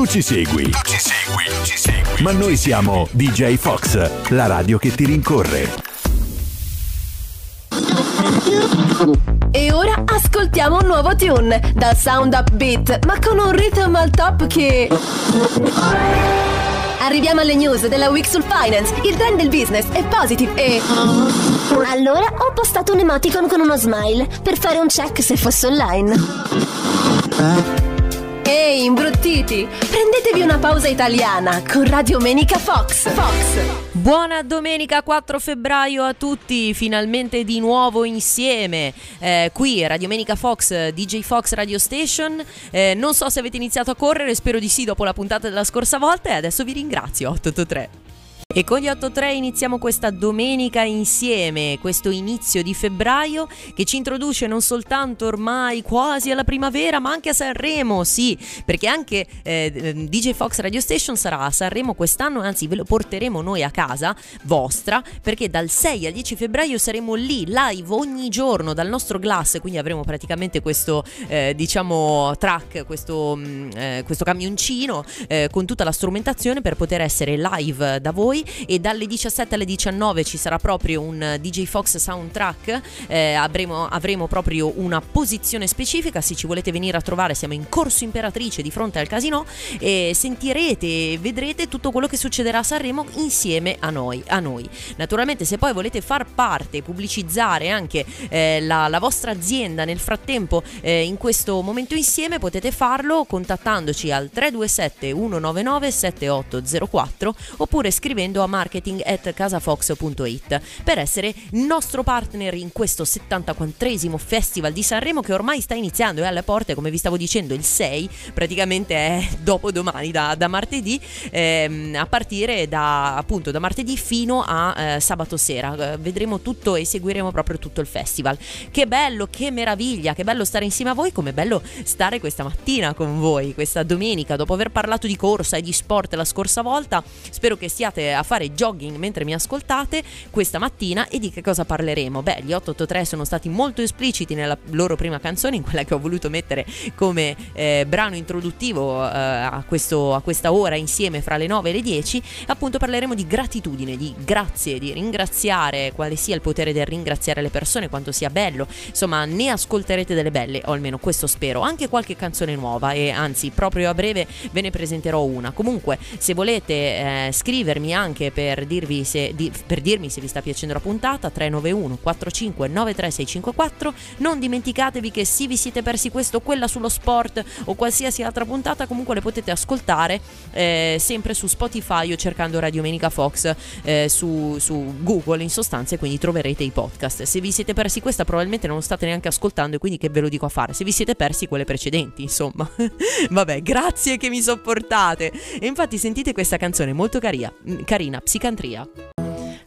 Tu ci segui. Tu ci segui. Ci segui. Ma noi siamo DJ Fox, la radio che ti rincorre. E ora ascoltiamo un nuovo tune dal sound upbeat, ma con un rhythm al top che. Arriviamo alle news della Week sul Finance. Il trend del business è positive e. Allora ho postato un emoticon con uno smile per fare un check se fosse online. Ehi, imbruttiti! Prendetevi una pausa italiana con Radio Menica Fox. Fox. Buona domenica 4 febbraio a tutti, finalmente di nuovo insieme eh, qui Radio Menica Fox, DJ Fox Radio Station. Eh, non so se avete iniziato a correre, spero di sì dopo la puntata della scorsa volta e adesso vi ringrazio 883. E con gli 8.3 iniziamo questa domenica insieme, questo inizio di febbraio che ci introduce non soltanto ormai quasi alla primavera ma anche a Sanremo, sì, perché anche eh, DJ Fox Radio Station sarà a Sanremo quest'anno, anzi ve lo porteremo noi a casa vostra perché dal 6 al 10 febbraio saremo lì live ogni giorno dal nostro glass, quindi avremo praticamente questo eh, diciamo track, questo, mm, eh, questo camioncino eh, con tutta la strumentazione per poter essere live da voi e dalle 17 alle 19 ci sarà proprio un DJ Fox soundtrack, eh, avremo, avremo, proprio una posizione specifica, se ci volete venire a trovare siamo in Corso Imperatrice di fronte al casino e sentirete e vedrete tutto quello che succederà a Sanremo insieme a noi. A noi. Naturalmente se poi volete far parte, pubblicizzare anche eh, la, la, vostra azienda nel frattempo eh, in questo momento insieme potete farlo contattandoci al 327 199 7804 oppure scrivendo scrivendo a marketing at casafox.it per essere nostro partner in questo 74esimo Festival di Sanremo che ormai sta iniziando, è alle porte, come vi stavo dicendo, il 6, praticamente è dopodomani, da, da martedì, ehm, a partire da appunto da martedì fino a eh, sabato sera. Vedremo tutto e seguiremo proprio tutto il festival. Che bello, che meraviglia, che bello stare insieme a voi, come bello stare questa mattina con voi, questa domenica, dopo aver parlato di corsa e di sport la scorsa volta. Spero che stiate a fare jogging mentre mi ascoltate questa mattina e di che cosa parleremo? Beh, gli 883 sono stati molto espliciti nella loro prima canzone, in quella che ho voluto mettere come eh, brano introduttivo eh, a, questo, a, questa ora insieme fra le 9 e le 10. Appunto parleremo di gratitudine, di grazie, di ringraziare, quale sia il potere del ringraziare le persone, quanto sia bello. Insomma, ne ascolterete delle belle, o almeno questo spero. Anche qualche canzone nuova e anzi, proprio a breve ve ne presenterò una. Comunque, se volete eh, scrivermi anche anche per, se, di, per dirmi se vi sta piacendo la puntata 391 45 93654 non dimenticatevi che se vi siete persi questo o quella sullo sport o qualsiasi altra puntata comunque le potete ascoltare eh, sempre su Spotify o cercando Radio Menica Fox eh, su, su, Google in sostanza e quindi troverete i podcast. Se vi siete persi questa probabilmente non lo state neanche ascoltando e quindi che ve lo dico a fare? Se vi siete persi quelle precedenti insomma. Vabbè grazie che mi sopportate. E infatti sentite questa canzone molto caria, carina psicantria.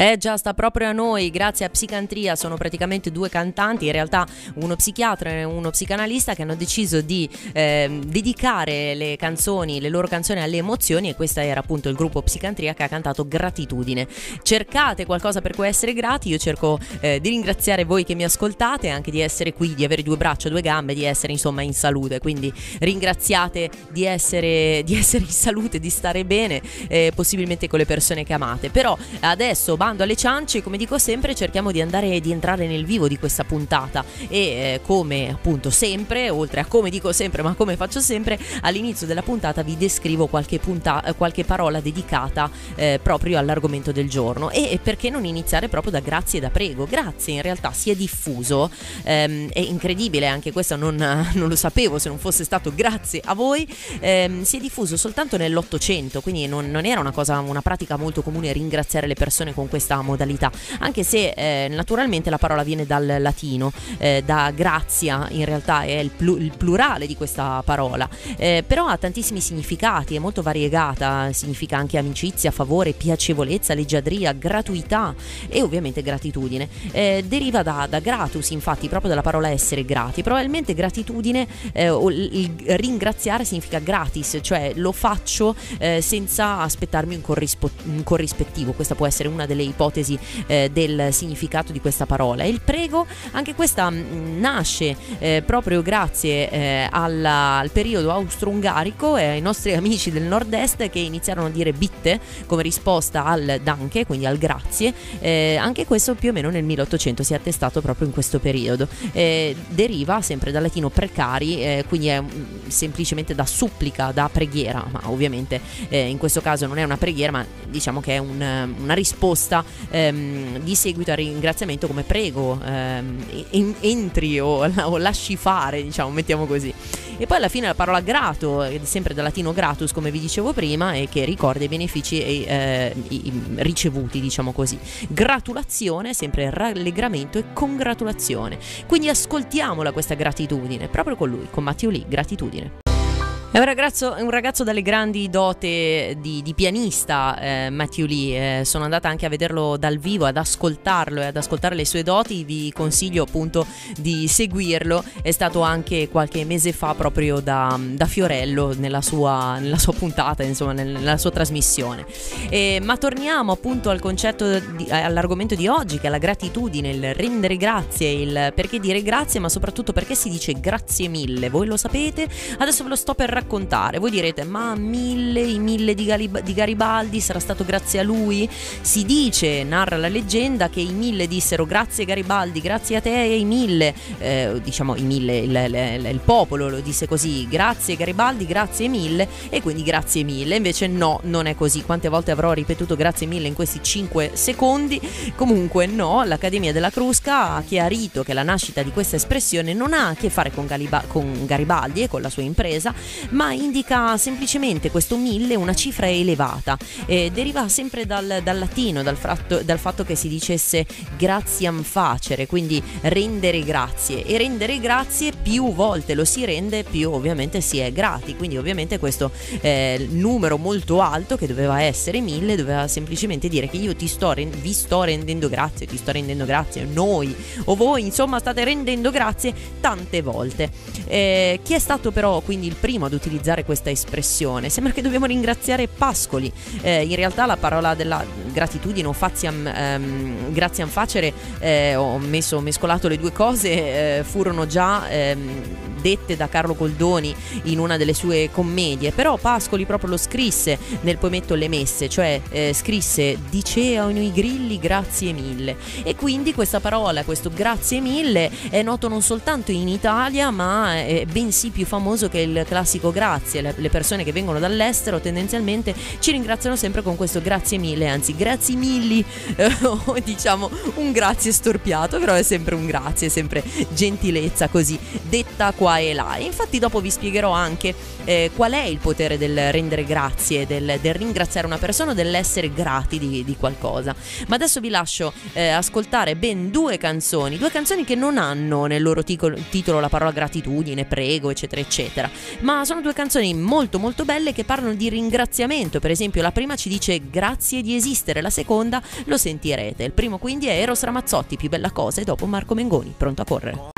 Eh già, sta proprio a noi, grazie a Psicantria, sono praticamente due cantanti, in realtà uno psichiatra e uno psicanalista che hanno deciso di eh, dedicare le canzoni, le loro canzoni alle emozioni e questo era appunto il gruppo Psicantria che ha cantato Gratitudine. Cercate qualcosa per cui essere grati, io cerco eh, di ringraziare voi che mi ascoltate, anche di essere qui, di avere due braccia, due gambe, di essere insomma in salute, quindi ringraziate di essere, di essere in salute, di stare bene, eh, possibilmente con le persone che amate. Però adesso bando alle ciance, come dico sempre, cerchiamo di andare di entrare nel vivo di questa puntata e eh, come appunto sempre, oltre a come dico sempre, ma come faccio sempre, all'inizio della puntata vi descrivo qualche, punta- qualche parola dedicata eh, proprio all'argomento del giorno e, perché non iniziare proprio da grazie e da prego. Grazie in realtà si è diffuso, ehm, è incredibile, anche questo non, non, lo sapevo se non fosse stato grazie a voi, ehm, si è diffuso soltanto nell'Ottocento, quindi non, non era una cosa, una pratica molto comune ringraziare le persone con questa modalità, anche se eh, naturalmente la parola viene dal latino, eh, da grazia in realtà è il, plu- il plurale di questa parola, eh, però ha tantissimi significati, è molto variegata, significa anche amicizia, favore, piacevolezza, leggiadria, gratuità e ovviamente gratitudine. Eh, deriva da, da, gratus, infatti, proprio dalla parola essere grati. Probabilmente gratitudine eh, o il ringraziare significa gratis, cioè lo faccio eh, senza aspettarmi un, corrispo- un corrispettivo. Questa può essere una delle ipotesi eh, del significato di questa parola. E il prego, anche questa mh, mm, nasce eh, proprio grazie eh, alla, al periodo austro-ungarico e ai nostri amici del nord-est che iniziarono a dire bitte come risposta al danke, quindi al grazie. Eh, anche questo più o meno nel 1800 si è attestato proprio in questo periodo. Eh, deriva sempre dal latino precari, eh, quindi è mm, semplicemente da supplica, da preghiera, ma ovviamente in questo caso non è una preghiera, ma diciamo che è un, una risposta ehm, di seguito al ringraziamento come prego, ehm, entri o, o, lasci fare, diciamo, mettiamo così. E poi alla fine la parola grato, sempre dal latino gratus, come vi dicevo prima, e che ricorda i benefici e, eh, i, ricevuti, diciamo così. Gratulazione, sempre rallegramento e congratulazione. Quindi ascoltiamola questa gratitudine, proprio con lui, con Matteo Lee, gratitudine. È un ragazzo, un ragazzo, dalle grandi dote di, di pianista, eh, Matthew Lee. Eh, sono andata anche a vederlo dal vivo, ad ascoltarlo e ad ascoltare le sue doti. Vi consiglio appunto di seguirlo. È stato anche qualche mese fa proprio da, da Fiorello nella sua, nella sua, puntata, insomma, nella sua trasmissione. Eh, ma torniamo appunto al concetto, di, all'argomento di oggi, che è la gratitudine, il rendere grazie, il perché dire grazie, ma soprattutto perché si dice grazie mille. Voi lo sapete? Adesso ve lo sto per raccontare. Voi direte, ma mille, i mille di, Galib- di Garibaldi sarà stato grazie a lui? Si dice, narra la leggenda, che i mille dissero grazie Garibaldi, grazie a te e i mille, eh, diciamo i mille, il, il, il, popolo lo disse così, grazie Garibaldi, grazie mille e quindi grazie mille. Invece no, non è così. Quante volte avrò ripetuto grazie mille in questi 5 secondi? Comunque no, l'Accademia della Crusca ha chiarito che la nascita di questa espressione non ha a che fare con, Galiba- con Garibaldi e con la sua impresa, ma indica semplicemente questo mille una cifra elevata. Eh, deriva sempre dal, dal latino, dal, fratto, dal, fatto che si dicesse gratiam facere, quindi rendere grazie. E rendere grazie più volte lo si rende, più ovviamente si è grati. Quindi ovviamente questo eh, numero molto alto che doveva essere mille doveva semplicemente dire che io ti sto, vi sto rendendo grazie, ti sto rendendo grazie, noi o voi insomma state rendendo grazie tante volte. Eh, chi è stato però quindi il primo ad utilizzare questa espressione. Sembra che dobbiamo ringraziare Pascoli. Eh, in realtà la parola della gratitudine o faziam, ehm, graziam facere, eh, ho messo, mescolato le due cose, eh, furono già ehm, dette da Carlo Goldoni in una delle sue commedie, però Pascoli proprio lo scrisse nel poemetto Le Messe, cioè eh, scrisse diceano i grilli grazie mille e quindi questa parola, questo grazie mille è noto non soltanto in Italia ma è bensì più famoso che il classico grazie, le, persone che vengono dall'estero tendenzialmente ci ringraziano sempre con questo grazie mille, anzi grazie milli eh, o diciamo un grazie storpiato, però è sempre un grazie, sempre gentilezza così detta qua qua e là. E infatti dopo vi spiegherò anche eh, qual è il potere del rendere grazie, del, del ringraziare una persona, dell'essere grati di, di, qualcosa. Ma adesso vi lascio eh, ascoltare ben due canzoni, due canzoni che non hanno nel loro ticolo, titolo la parola gratitudine, prego, eccetera, eccetera. Ma sono due canzoni molto molto belle che parlano di ringraziamento. Per esempio la prima ci dice grazie di esistere, la seconda lo sentirete. Il primo quindi è Eros Ramazzotti, più bella cosa, e dopo Marco Mengoni, pronto a correre.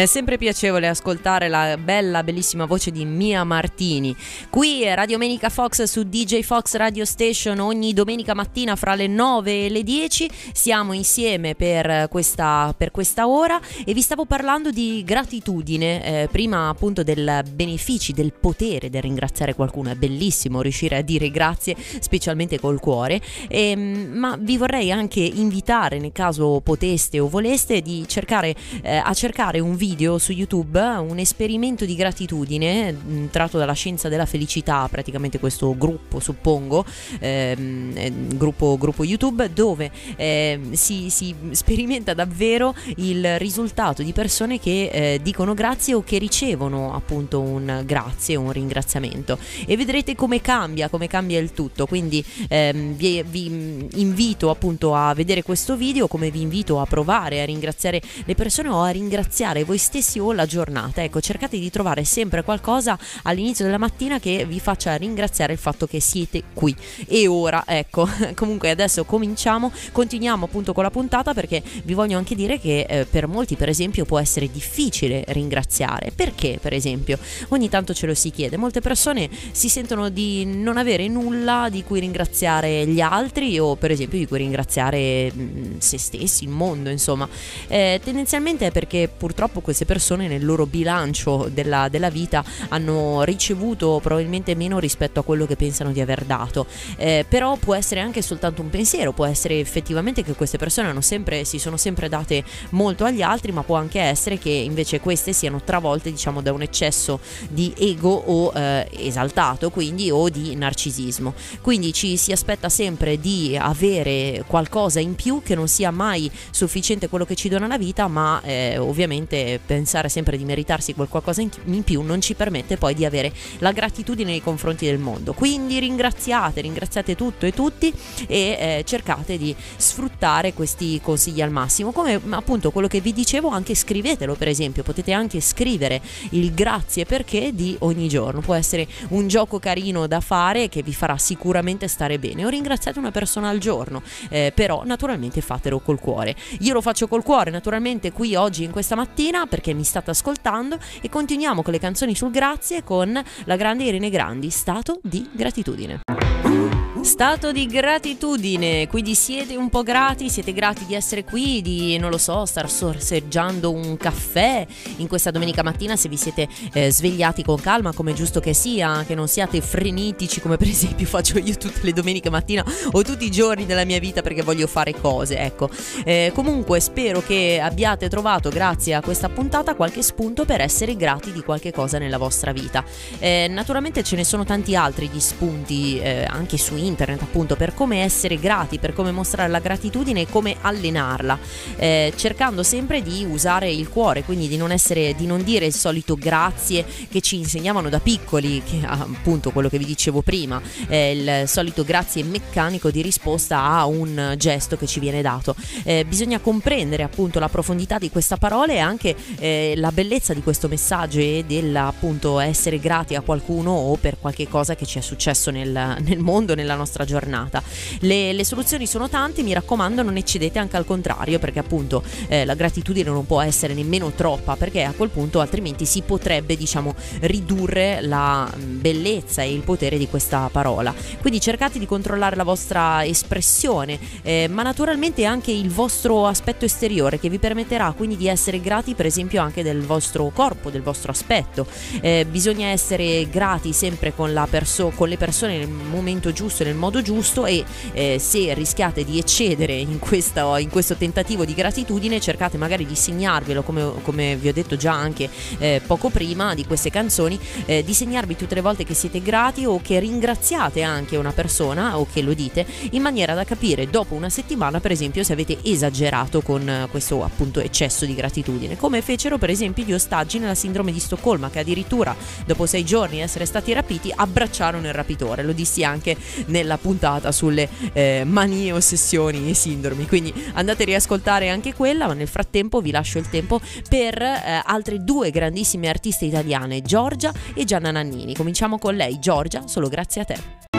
È sempre piacevole ascoltare la bella, bellissima voce di Mia Martini. Qui Radio Menica Fox su DJ Fox Radio Station ogni domenica mattina fra le 9 e le 10. Siamo insieme per questa, per questa ora e vi stavo parlando di gratitudine. Eh, prima appunto del benefici, del potere del ringraziare qualcuno. È bellissimo riuscire a dire grazie, specialmente col cuore. E, ehm, ma vi vorrei anche invitare, nel caso poteste o voleste, di cercare, eh, a cercare un video video su YouTube un esperimento di gratitudine mm, tratto dalla scienza della felicità, praticamente questo gruppo, suppongo, ehm, eh, gruppo, gruppo, YouTube, dove eh, si, si, sperimenta davvero il risultato di persone che eh, dicono grazie o che ricevono appunto un grazie, un ringraziamento. E vedrete come cambia, come cambia il tutto. Quindi ehm, vi, vi invito appunto a vedere questo video, come vi invito a provare a ringraziare le persone o a ringraziare voi stessi o la giornata. Ecco, cercate di trovare sempre qualcosa all'inizio della mattina che vi faccia ringraziare il fatto che siete qui. E ora, ecco, comunque adesso cominciamo, continuiamo appunto con la puntata perché vi voglio anche dire che eh, per molti, per esempio, può essere difficile ringraziare. Perché, per esempio, ogni tanto ce lo si chiede. Molte persone si sentono di non avere nulla di cui ringraziare gli altri o, per esempio, di cui ringraziare mh, se stessi, il mondo, insomma. Eh, tendenzialmente è perché purtroppo queste persone nel loro bilancio della, della, vita hanno ricevuto probabilmente meno rispetto a quello che pensano di aver dato. Eh, però può essere anche soltanto un pensiero, può essere effettivamente che queste persone sempre, si sono sempre date molto agli altri, ma può anche essere che invece queste siano travolte diciamo da un eccesso di ego o eh, esaltato, quindi o di narcisismo. Quindi ci si aspetta sempre di avere qualcosa in più che non sia mai sufficiente quello che ci dona la vita, ma eh, ovviamente pensare sempre di meritarsi qualcosa in più non ci permette poi di avere la gratitudine nei confronti del mondo. Quindi ringraziate, ringraziate tutto e tutti e eh, cercate di sfruttare questi consigli al massimo. Come appunto quello che vi dicevo, anche scrivetelo per esempio, potete anche scrivere il grazie perché di ogni giorno. Può essere un gioco carino da fare che vi farà sicuramente stare bene o ringraziate una persona al giorno, eh, però naturalmente fatelo col cuore. Io lo faccio col cuore naturalmente qui oggi in questa mattina perché mi state ascoltando e continuiamo con le canzoni sul grazie con la grande Irene Grandi, stato di gratitudine. Stato di gratitudine, quindi siete un po' grati, siete grati di essere qui, di non lo so, star sorseggiando un caffè in questa domenica mattina se vi siete eh, svegliati con calma come giusto che sia, che non siate frenetici come per esempio faccio io tutte le domeniche mattina o tutti i giorni della mia vita perché voglio fare cose, ecco. Eh, comunque spero che abbiate trovato grazie a questa puntata qualche spunto per essere grati di qualche cosa nella vostra vita. Eh, naturalmente ce ne sono tanti altri di spunti eh, anche su internet internet appunto per come essere grati, per come mostrare la gratitudine e come allenarla, eh, cercando sempre di usare il cuore, quindi di non, essere, di non dire il solito grazie che ci insegnavano da piccoli, che appunto quello che vi dicevo prima, eh, il solito grazie meccanico di risposta a un gesto che ci viene dato. Eh, bisogna comprendere appunto la profondità di questa parola e anche eh, la bellezza di questo messaggio e dell'appunto essere grati a qualcuno o per qualche cosa che ci è successo nel, nel mondo, nella nostra giornata. Le, le, soluzioni sono tante, mi raccomando non eccedete anche al contrario perché appunto eh, la gratitudine non può essere nemmeno troppa perché a quel punto altrimenti si potrebbe diciamo ridurre la mm, bellezza e il potere di questa parola. Quindi cercate di controllare la vostra espressione eh, ma naturalmente anche il vostro aspetto esteriore che vi permetterà quindi di essere grati per esempio anche del vostro corpo, del vostro aspetto. Eh, bisogna essere grati sempre con, perso- con le persone nel momento giusto, nel modo giusto e eh, se rischiate di eccedere in, questa, in, questo tentativo di gratitudine cercate magari di segnarvelo come, come vi ho detto già anche eh, poco prima di queste canzoni eh, di segnarvi tutte le volte che siete grati o che ringraziate anche una persona o che lo dite in maniera da capire dopo una settimana per esempio se avete esagerato con questo appunto eccesso di gratitudine. Come fecero per esempio gli ostaggi nella sindrome di Stoccolma che addirittura dopo sei giorni di essere stati rapiti abbracciarono il rapitore. Lo dissi anche nella la puntata sulle eh, manie, ossessioni e sindromi. Quindi andate a riascoltare anche quella, ma nel frattempo vi lascio il tempo per eh, altre due grandissime artiste italiane, Giorgia e Gianna Nannini. Cominciamo con lei, Giorgia, solo grazie a te.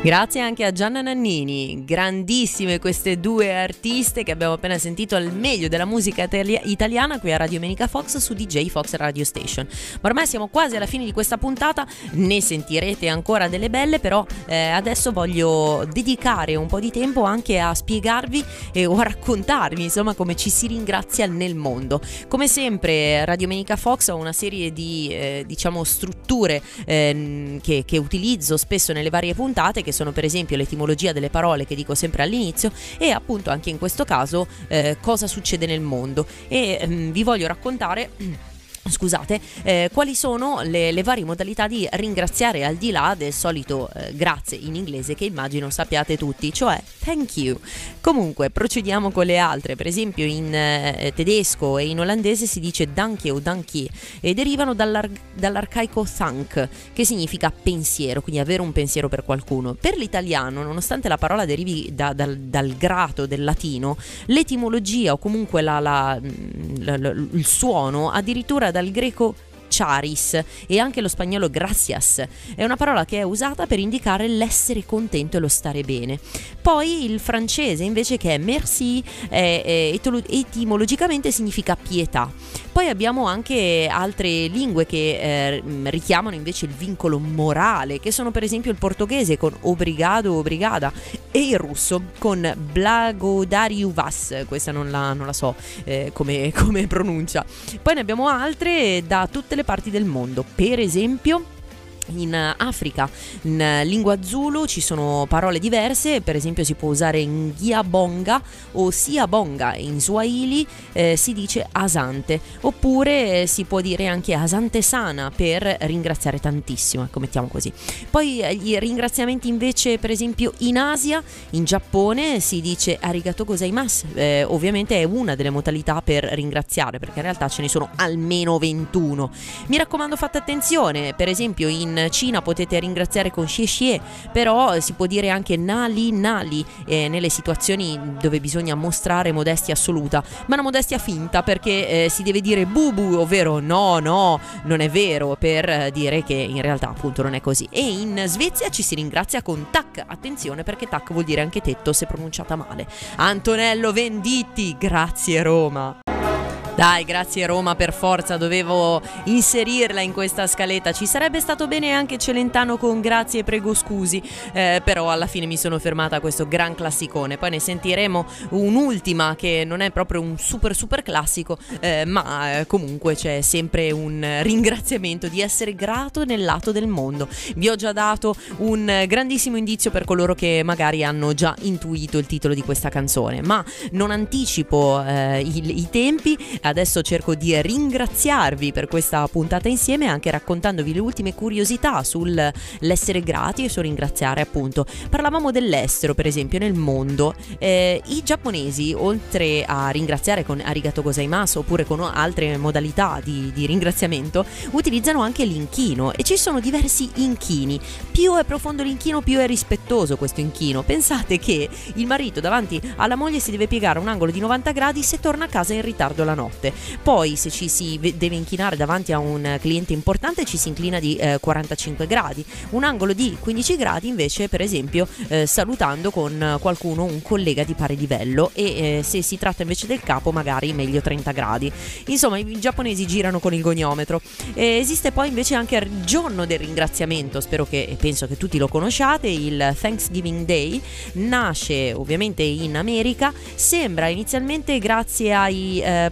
Grazie anche a Gianna Nannini, grandissime queste due artiste che abbiamo appena sentito al meglio della musica itali- italiana qui a Radio Menica Fox su DJ Fox Radio Station. Ma ormai siamo quasi alla fine di questa puntata, ne sentirete ancora delle belle, però eh, adesso voglio dedicare un po' di tempo anche a spiegarvi e, o a raccontarvi insomma come ci si ringrazia nel mondo. Come sempre Radio Menica Fox ha una serie di eh, diciamo strutture eh, che, che utilizzo spesso nelle varie puntate che sono per esempio l'etimologia delle parole che dico sempre all'inizio e appunto anche in questo caso eh, cosa succede nel mondo. E ehm, vi voglio raccontare Scusate, eh, quali sono le, le, varie modalità di ringraziare al di là del solito eh, grazie in inglese che immagino sappiate tutti, cioè thank you. Comunque procediamo con le altre, per esempio in eh, tedesco e in olandese si dice danke o dankie e derivano dall'ar- dall'arcaico thank che significa pensiero, quindi avere un pensiero per qualcuno. Per l'italiano, nonostante la parola derivi da, dal, dal, grato del latino, l'etimologia o comunque la, la, la, il suono addirittura dal greco charis e anche lo spagnolo gracias. È una parola che è usata per indicare l'essere contento e lo stare bene. Poi il francese invece che è merci è, è, etimologicamente significa pietà. Poi abbiamo anche altre lingue che eh, richiamano invece il vincolo morale, che sono per esempio il portoghese con obrigado, obrigada e il russo con blagodariuvas, questa non la, non la so eh, come, come pronuncia. Poi ne abbiamo altre da tutte le parti del mondo, per esempio in Africa, in lingua zulu ci sono parole diverse, per esempio si può usare Ngiabonga o Siabonga, in Swahili eh, si dice asante, oppure eh, si può dire anche asante sana per ringraziare tantissimo, ecco mettiamo così. Poi eh, i ringraziamenti invece per esempio in Asia, in Giappone si dice arigato gozaimasu, eh, ovviamente è una delle modalità per ringraziare perché in realtà ce ne sono almeno 21. Mi raccomando fate attenzione, per esempio in Cina potete ringraziare con xie xie, però si può dire anche nali nali eh, nelle situazioni dove bisogna mostrare modestia assoluta, ma una modestia finta perché eh, si deve dire bubu, ovvero no, no, non è vero, per dire che in realtà appunto non è così. E in Svezia ci si ringrazia con tac, attenzione perché tac vuol dire anche tetto se pronunciata male. Antonello Venditti, grazie Roma. Dai, grazie Roma, per forza dovevo inserirla in questa scaletta. Ci sarebbe stato bene anche Celentano con grazie e prego scusi, eh, però alla fine mi sono fermata a questo gran classicone. Poi ne sentiremo un'ultima che non è proprio un super super classico, eh, ma eh, comunque c'è sempre un ringraziamento di essere grato nel lato del mondo. Vi ho già dato un grandissimo indizio per coloro che magari hanno già intuito il titolo di questa canzone, ma non anticipo eh, i, i tempi Adesso cerco di ringraziarvi per questa puntata insieme, anche raccontandovi le ultime curiosità sull'essere grati e sul ringraziare appunto. Parlavamo dell'estero, per esempio, nel mondo. Eh, I giapponesi, oltre a ringraziare con arigato gozaimasu oppure con altre modalità di, di ringraziamento, utilizzano anche l'inchino e ci sono diversi inchini. Più è profondo l'inchino, più è rispettoso questo inchino. Pensate che il marito davanti alla moglie si deve piegare a un angolo di 90 gradi se torna a casa in ritardo la notte volte. Poi se ci si deve inchinare davanti a un cliente importante ci si inclina di eh, 45 gradi. Un angolo di 15 gradi invece per esempio eh, salutando con qualcuno, un collega di pari livello e eh, se si tratta invece del capo magari meglio 30 gradi. Insomma i giapponesi girano con il goniometro. esiste poi invece anche il giorno del ringraziamento, spero che penso che tutti lo conosciate, il Thanksgiving Day nasce ovviamente in America, sembra inizialmente grazie ai eh,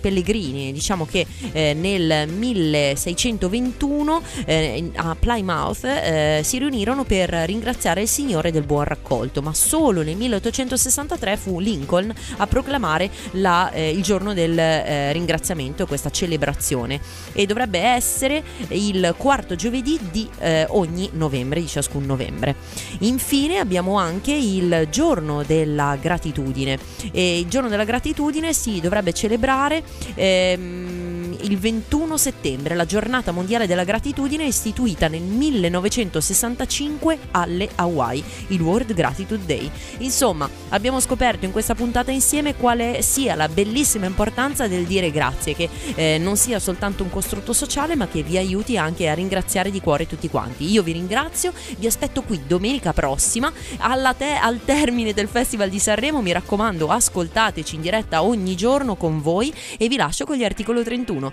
pellegrini. Diciamo che eh, nel 1621 eh, a Plymouth eh, si riunirono per ringraziare il Signore del buon raccolto, ma solo nel 1863 fu Lincoln a proclamare la, eh, il giorno del eh, ringraziamento, questa celebrazione. E dovrebbe essere il quarto giovedì di eh, ogni novembre, di ciascun novembre. Infine abbiamo anche il giorno della gratitudine. E il giorno della gratitudine si dovrebbe celebrare celebrare ehm, il 21 settembre, la giornata mondiale della gratitudine istituita nel 1965 alle Hawaii, il World Gratitude Day. Insomma, abbiamo scoperto in questa puntata insieme quale sia la bellissima importanza del dire grazie, che eh, non sia soltanto un costrutto sociale, ma che vi aiuti anche a ringraziare di cuore tutti quanti. Io vi ringrazio, vi aspetto qui domenica prossima te- al termine del Festival di Sanremo. Mi raccomando, ascoltateci in diretta ogni giorno con voi e vi lascio con gli articoli 31,